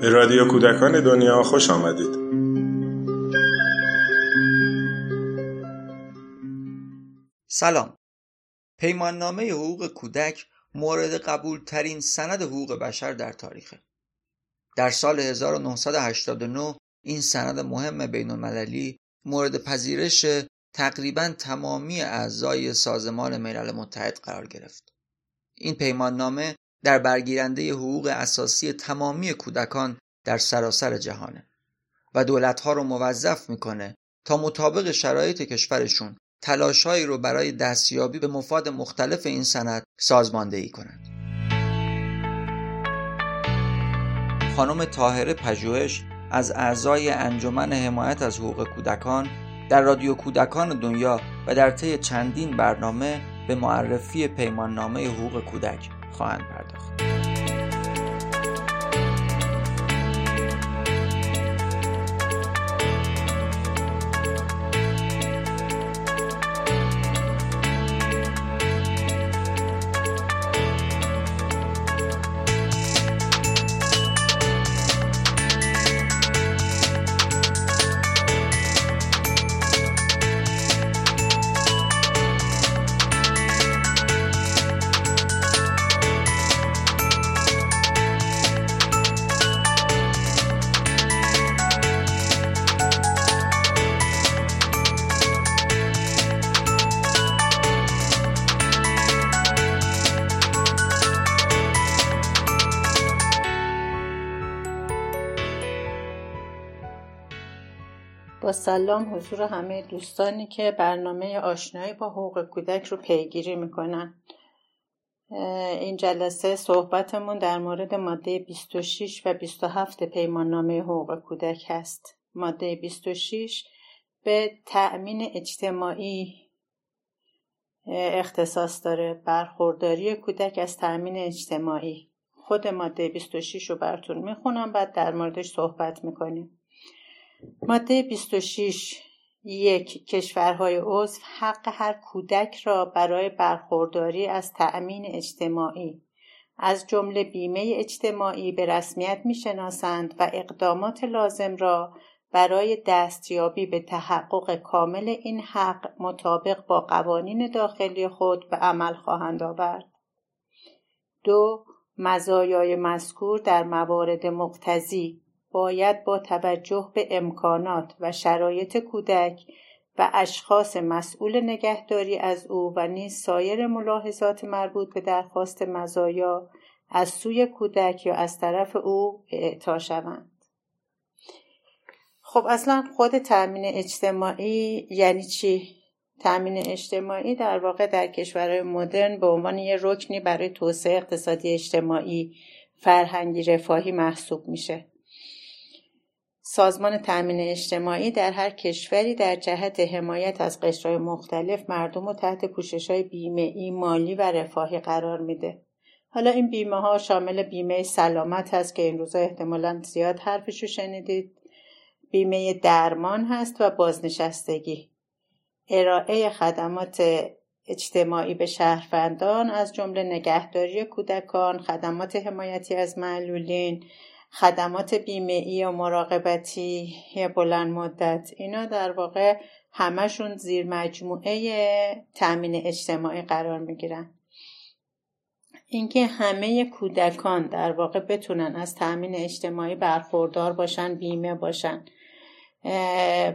به رادیو کودکان دنیا خوش آمدید. سلام. پیماننامه حقوق کودک مورد قبول ترین سند حقوق بشر در تاریخه. در سال 1989 این سند مهم بین المللی مورد پذیرش تقریبا تمامی اعضای سازمان ملل متحد قرار گرفت. این پیماننامه در برگیرنده حقوق اساسی تمامی کودکان در سراسر جهانه و دولتها رو موظف می‌کنه تا مطابق شرایط کشورشون تلاشهایی رو برای دستیابی به مفاد مختلف این سند سازماندهی کنند. خانم طاهره پژوهش از اعضای انجمن حمایت از حقوق کودکان در رادیو کودکان دنیا و در طی چندین برنامه به معرفی پیماننامه حقوق کودک خواهند پرداخت. سلام حضور همه دوستانی که برنامه آشنایی با حقوق کودک رو پیگیری می‌کنن. این جلسه صحبتمون در مورد ماده 26 و 27 پیماننامه حقوق کودک هست. ماده 26 به تأمین اجتماعی اختصاص داره. برخورداری کودک از تأمین اجتماعی. خود ماده 26 رو براتون می‌خونم بعد در موردش صحبت می‌کنیم. ماده 26 یک کشورهای عضو حق هر کودک را برای برخورداری از تأمین اجتماعی از جمله بیمه اجتماعی به رسمیت می‌شناسند و اقدامات لازم را برای دستیابی به تحقق کامل این حق مطابق با قوانین داخلی خود به عمل خواهند آورد. دو مزایای مذکور در موارد مقتضی باید با توجه به امکانات و شرایط کودک و اشخاص مسئول نگهداری از او و نیز سایر ملاحظات مربوط به درخواست مزایا از سوی کودک یا از طرف او اعطا شوند خب اصلا خود تأمین اجتماعی یعنی چی؟ تأمین اجتماعی در واقع در کشورهای مدرن به عنوان یه رکنی برای توسعه اقتصادی اجتماعی فرهنگی رفاهی محسوب میشه سازمان تأمین اجتماعی در هر کشوری در جهت حمایت از قشرهای مختلف مردم و تحت پوشش های بیمه ای مالی و رفاهی قرار میده. حالا این بیمه ها شامل بیمه سلامت هست که این روزا احتمالا زیاد حرفشو شنیدید. بیمه درمان هست و بازنشستگی. ارائه خدمات اجتماعی به شهروندان از جمله نگهداری کودکان، خدمات حمایتی از معلولین، خدمات بیمه و مراقبتی بلند مدت. اینا در واقع همشون زیر مجموعه تأمین اجتماعی قرار می‌گیرن. اینکه همه کودکان در واقع بتونن از تأمین اجتماعی برخوردار باشن بیمه باشن.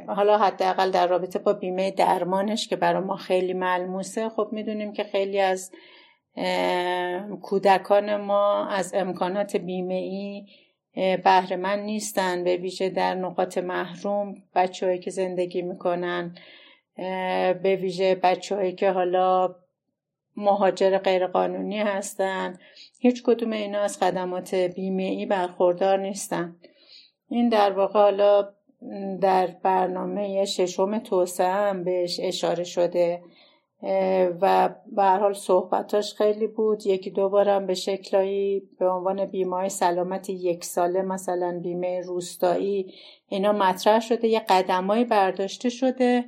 حالا حداقل در رابطه با بیمه درمانش که برای ما خیلی ملموسه خب می‌دونیم که خیلی از کودکان ما از امکانات بیمه ای بهره من نیستن به ویژه در نقاط محروم بچههایی که زندگی می‌کنن به ویژه بچههایی که حالا مهاجر غیرقانونی هستن. هیچ کدوم اینا از خدمات بیمه ای برخوردار نیستن. این در واقع حالا در برنامه ششم توسعه هم بهش اشاره شده. و به حال صحبتاش خیلی بود. یکی دو بارم به شکلایی به عنوان بیمه سلامت یک ساله مثلا بیمه روستایی اینا مطرح شده. یه قدمایی برداشته شده.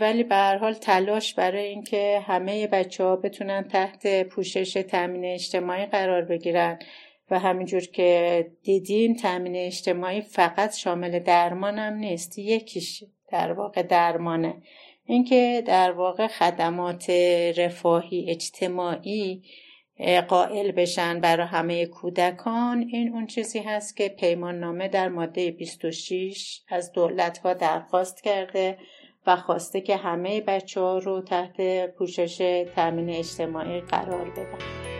ولی به هر حال تلاش برای اینکه همه بچه ها بتونن تحت پوشش تامین اجتماعی قرار بگیرن و همینجور که دیدیم تامین اجتماعی فقط شامل درمان هم نیست. یکیش در واقع درمانه. اینکه در واقع خدمات رفاهی اجتماعی قائل بشن برای همه کودکان این اون چیزی هست که پیمان نامه در ماده 26 از دولت ها درخواست کرده و خواسته که همه بچه ها رو تحت پوشش تامین اجتماعی قرار بدن.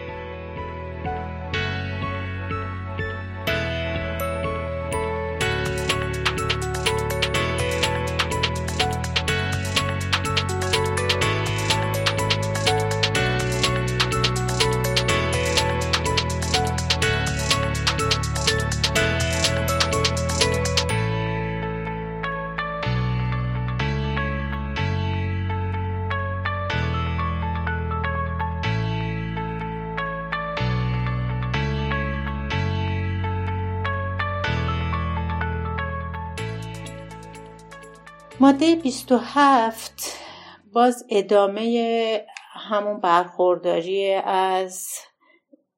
ماده 27 باز ادامه همون برخورداری از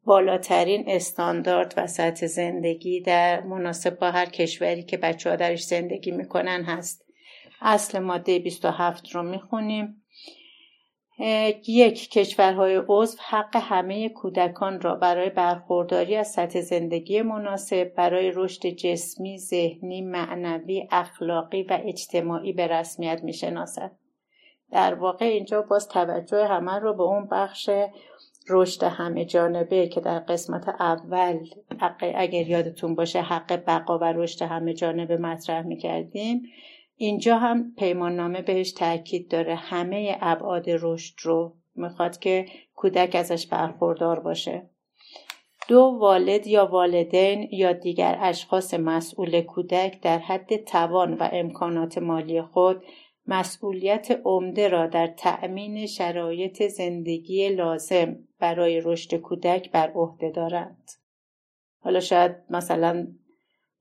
بالاترین استاندارد و سطح زندگی در مناسب با هر کشوری که بچه ها درش زندگی می‌کنن هست. اصل ماده 27 رو می‌خونیم. یک کشورهای عضو حق همه کودکان را برای برخورداری از سطح زندگی مناسب برای رشد جسمی، ذهنی، معنوی، اخلاقی و اجتماعی به رسمیت می‌شناسد. در واقع اینجا باز توجه همه رو به اون بخش رشد همه جانبه که در قسمت اول اگر یادتون باشه حق بقا و رشد همه جانبه مطرح می‌کردیم اینجا هم پیمان نامه بهش تاکید داره همه ابعاد رشد رو می‌خواد که کودک ازش برخوردار باشه دو والد یا والدین یا دیگر اشخاص مسئول کودک در حد توان و امکانات مالی خود مسئولیت عمده را در تأمین شرایط زندگی لازم برای رشد کودک بر عهده دارند. حالا شاید مثلا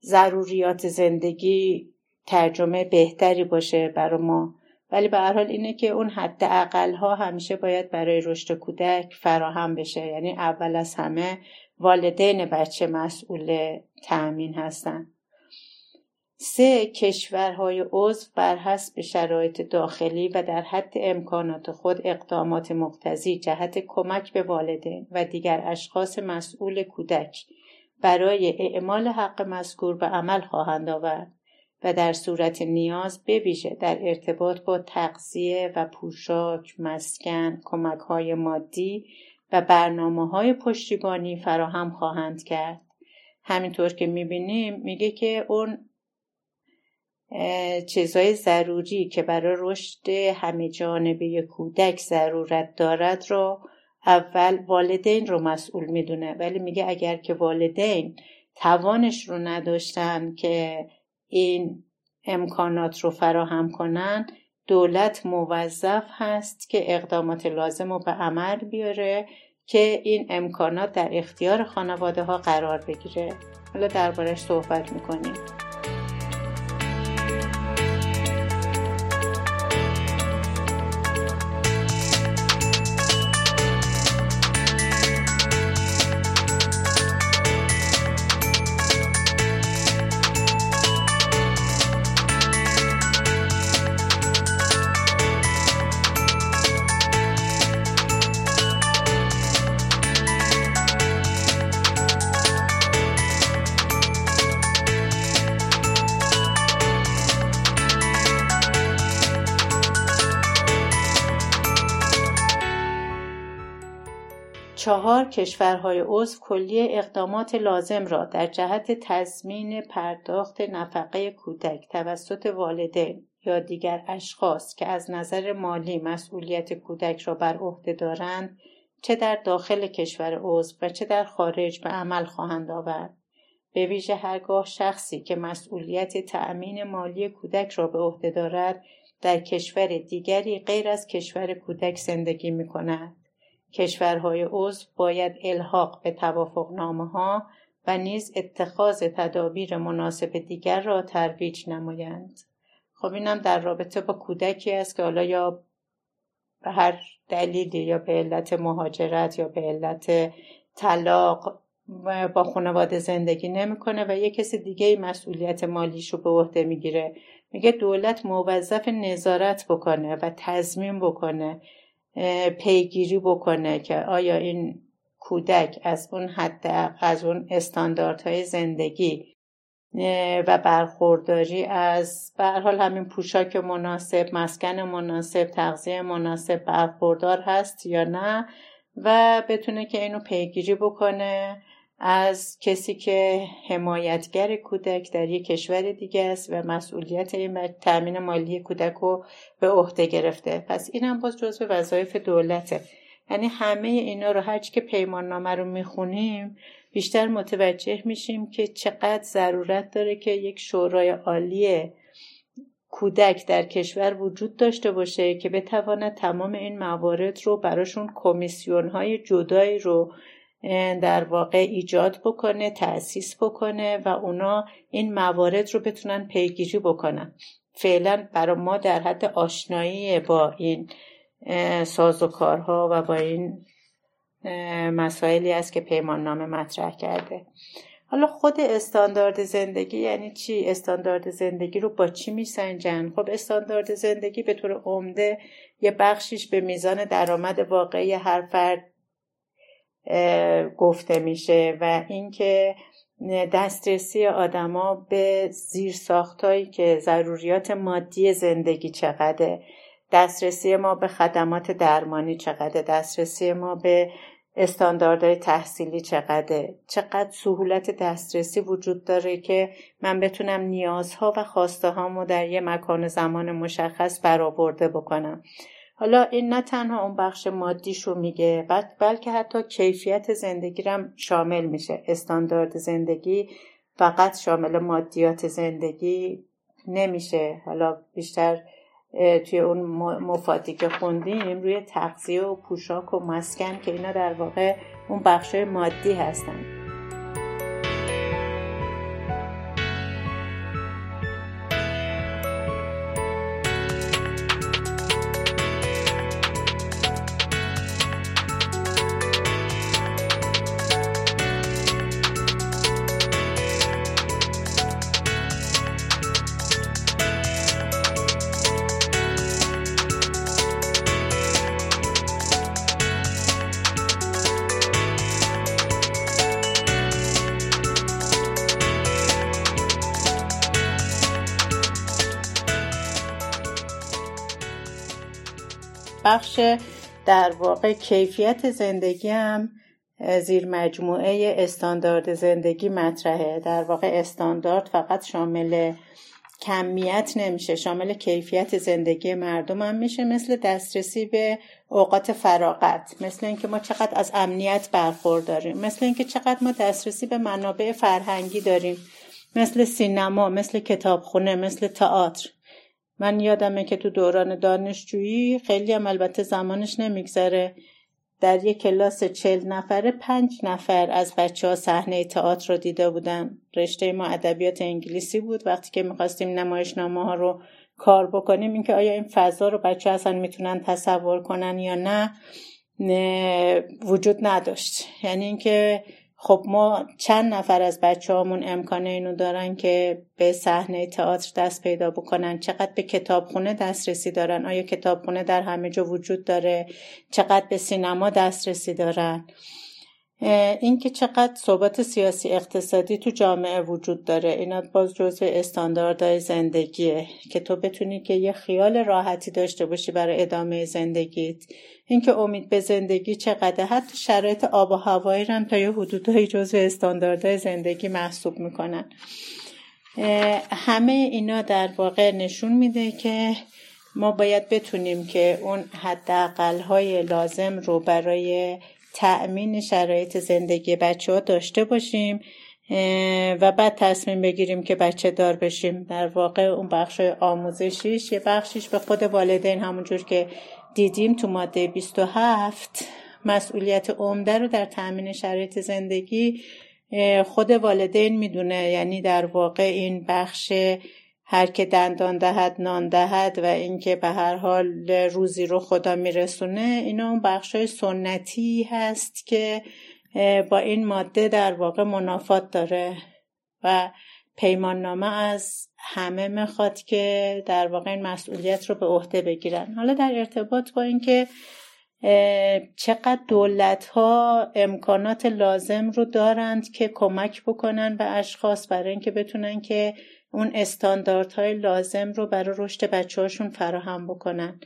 ضروریات زندگی ترجمه بهتری باشه برای ما. ولی به هر حال اینه که اون حد اقل ها همیشه باید برای رشد کودک فراهم بشه. یعنی اول از همه والدین بچه مسئول تأمین هستن. سه کشورهای عضو بر حسب شرایط داخلی و در حد امکانات خود اقدامات مقتضی جهت کمک به والدین و دیگر اشخاص مسئول کودک برای اعمال حق مذکور به عمل خواهند آورد. و در صورت نیاز بویژه در ارتباط با تغذیه و پوشاک، مسکن، کمک های مادی و برنامه های پشتیبانی فراهم خواهند کرد. همینطور که می‌بینیم میگه که اون چیزهای ضروری که برای رشد همه جانبه کودک ضرورت دارد رو اول والدین رو مسئول می‌دونه ولی میگه اگر که والدین توانش رو نداشتن که این امکانات رو فراهم کنن دولت موظف هست که اقدامات لازم رو به عمل بیاره که این امکانات در اختیار خانواده ها قرار بگیره. حالا دربارش صحبت می‌کنیم. چهار کشورهای عضو کلیه اقدامات لازم را در جهت تضمین پرداخت نفقه کودک توسط والدین یا دیگر اشخاص که از نظر مالی مسئولیت کودک را بر عهده دارند چه در داخل کشور عضو و چه در خارج به عمل خواهند آورد به ویژه هرگاه شخصی که مسئولیت تأمین مالی کودک را به عهده دارد در کشور دیگری غیر از کشور کودک زندگی می کند. کشورهای عضو باید الحاق به توافقنامه ها و نیز اتخاذ تدابیر مناسب دیگر را ترویج نمایند. خب اینم در رابطه با کودکی است که حالا یا به هر دلیلی یا به علت مهاجرت یا به علت طلاق با خانواده زندگی نمی‌کنه و یه کسی دیگه مسئولیت مالیش رو به عهده می‌گیره میگه دولت موظف نظارت بکنه و تضمین بکنه پیگیری بکنه که آیا این کودک از اون حد از اون استانداردهای زندگی و برخورداری از به حال همین پوشاک مناسب مسکن مناسب تغذیه مناسب برخوردار هست یا نه و بتونه که اینو پیگیری بکنه. از کسی که حمایتگر کودک در یک کشور دیگه است و مسئولیت این تأمین مالی کودک رو به عهده گرفته. پس این هم باز جزو وظایف دولته. یعنی همه اینا رو هرچی که پیمان نامه رو می‌خونیم بیشتر متوجه میشیم که چقدر ضرورت داره که یک شورای عالی کودک در کشور وجود داشته باشه که بتواند تمام این موارد رو براشون کمیسیون های جدایی رو در واقع ایجاد بکنه تأسیس بکنه و اونا این موارد رو بتونن پیگیری بکنن. فعلا برای ما در حد آشنایی با این سازوکارها و با این مسائلی است که پیمان نامه مطرح کرده. حالا خود استاندارد زندگی یعنی چی؟ استاندارد زندگی رو با چی میسنجن؟ خب استاندارد زندگی به طور عمده یه بخشیش به میزان درآمد واقعی هر فرد گفته میشه و اینکه دسترسی آدما به زیر ساختایی که ضروریات مادی زندگی چقدره. دسترسی ما به خدمات درمانی چقدر دسترسی ما به استانداردهای تحصیلی چقدره. چقدر سهولت دسترسی وجود داره که من بتونم نیازها و خواسته هامو در یه مکان زمان مشخص برآورده بکنم. حالا این نه تنها اون بخش مادیشو میگه بلکه حتی کیفیت زندگی رم شامل میشه. استاندارد زندگی فقط شامل مادیات زندگی نمیشه. حالا بیشتر توی اون مفادی که خوندیم روی تغذیه و پوشاک و مسکن که اینا در واقع اون بخش مادی هستن. بخش در واقع کیفیت زندگی هم زیر مجموعه استاندارد زندگی مطرحه. در واقع استاندارد فقط شامل کمیت نمیشه شامل کیفیت زندگی مردم هم میشه. مثل دسترسی به اوقات فراغت مثل اینکه ما چقدر از امنیت برخورداریم مثل اینکه چقدر ما دسترسی به منابع فرهنگی داریم مثل سینما مثل کتابخونه مثل تئاتر. من یادمه که تو دوران دانشجویی خیلی هم البته زمانش نمیگذره. در یک کلاس چل نفره پنج نفر از بچه ها صحنه تئاتر رو دیده بودن. رشته ما ادبیات انگلیسی بود. وقتی که می‌خواستیم نمایشنامه ها رو کار بکنیم اینکه آیا این فضا رو بچه اصلا می‌تونن تصور کنن یا نه وجود نداشت. یعنی اینکه خب ما چند نفر از بچه هامون امکان اینو دارن که به صحنه تئاتر دست پیدا بکنن؟ چقدر به کتابخونه دسترسی دارن؟ آیا کتابخونه در همه جا وجود داره؟ چقدر به سینما دسترسی دارن؟ اینکه چقدر ثبات سیاسی اقتصادی تو جامعه وجود داره. اینا باز جزء استانداردهای زندگیه که تو بتونی که یه خیال راحتی داشته باشی برای ادامه زندگیت. اینکه امید به زندگی چقدر حتی شرایط آب و هوایی هم تا یه حدودهای جزء استانداردهای زندگی محسوب می‌کنن. همه اینا در واقع نشون میده که ما باید بتونیم که اون حداقل های لازم رو برای تأمین شرایط زندگی بچه ها داشته باشیم و بعد تصمیم بگیریم که بچه دار بشیم. در واقع اون بخش آموزشیش یه بخشیش به خود والدین همونجور که دیدیم تو ماده 27 مسئولیت عمده رو در تأمین شرایط زندگی خود والدین می‌دونه. یعنی در واقع این بخش هر که دندان دهد نان دهد و اینکه به هر حال روزی رو خدا میرسونه اینا اون بخشای سنتی هست که با این ماده در واقع منافات داره و پیمان نامه از همه می‌خواد که در واقع این مسئولیت رو به عهده بگیرن. حالا در ارتباط با اینکه چقدر دولت ها امکانات لازم رو دارند که کمک بکنن به اشخاص برای اینکه بتونن که اون استانداردهای لازم رو برای رشد بچه هاشون فراهم بکنن.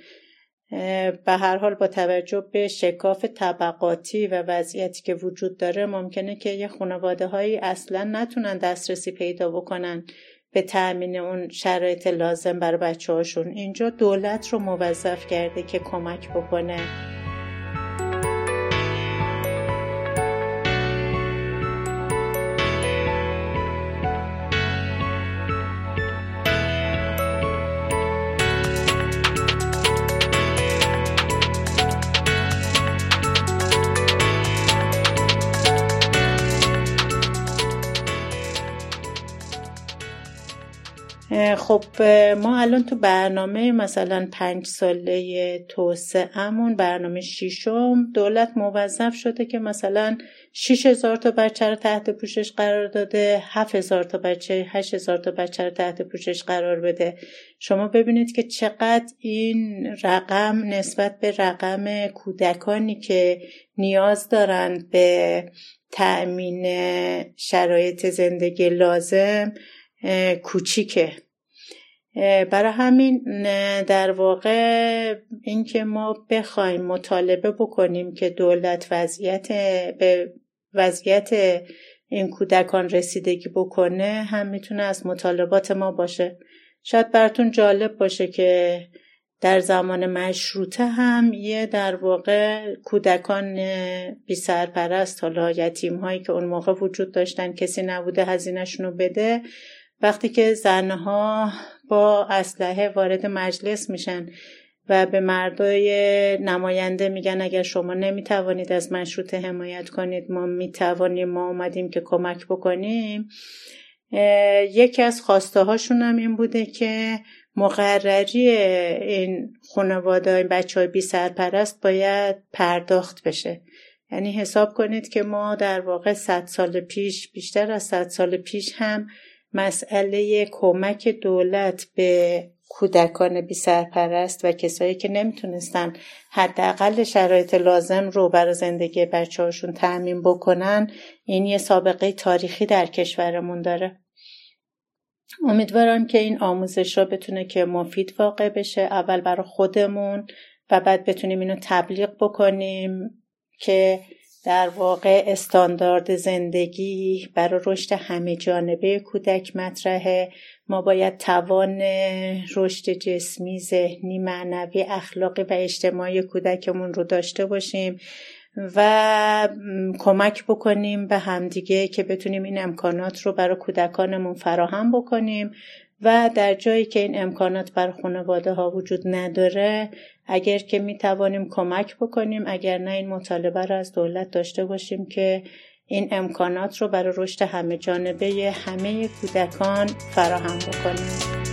به هر حال با توجه به شکاف طبقاتی و وضعیتی که وجود داره ممکنه که یه خانواده هایی اصلا نتونن دسترسی پیدا بکنن به تأمین اون شرایط لازم برای بچه هاشون اینجا دولت رو موظف کرده که کمک بکنه. خب ما الان تو برنامه مثلا پنج ساله توسعهمون برنامه شیشم دولت موظف شده که مثلا شیش هزار تا بچه رو تحت پوشش قرار داده هفت هزار تا بچه هشت هزار تا بچه رو تحت پوشش قرار بده. شما ببینید که چقدر این رقم نسبت به رقم کودکانی که نیاز دارند به تأمین شرایط زندگی لازم کوچیکه. برای همین در واقع اینکه ما بخوایم مطالبه بکنیم که دولت وضعیت به وضعیت این کودکان رسیدگی بکنه هم می‌تونه از مطالبات ما باشه. شاید براتون جالب باشه که در زمان مشروطه هم یه در واقع کودکان بی سرپرست حالا یتیم هایی که اون موقع وجود داشتن کسی نبوده هزینهشون رو بده. وقتی که زنها با اسلحه وارد مجلس میشن و به مردای نماینده میگن اگر شما نمی‌توانید از مشروطه حمایت کنید ما می‌توانیم ما اومدیم که کمک بکنیم. یکی از خواسته هاشون هم این بوده که مقرری این خانواده این بچه های بی سرپرست باید پرداخت بشه. یعنی حساب کنید که ما در واقع صد سال پیش بیشتر از صد سال پیش هم مسئله کمک دولت به کودکان بی سرپرست و کسایی که نمی‌تونستن حداقل شرایط لازم رو برای زندگی بچه هاشون تعمین بکنن این یه سابقه تاریخی در کشورمون داره. امیدوارم که این آموزش را بتونه که مفید واقع بشه اول برای خودمون و بعد بتونیم اینو تبلیغ بکنیم که در واقع استاندارد زندگی برای رشد همه جانبه کودک مطرحه. ما باید توان رشد جسمی، ذهنی، معنوی، اخلاقی و اجتماعی کودکمون رو داشته باشیم و کمک بکنیم به همدیگه که بتونیم این امکانات رو برای کودکانمون فراهم بکنیم. و در جایی که این امکانات بر خانواده ها وجود نداره اگر که می توانیم کمک بکنیم اگر نه این مطالبه رو از دولت داشته باشیم که این امکانات رو برای رشد همه جانبه همه کودکان فراهم بکنیم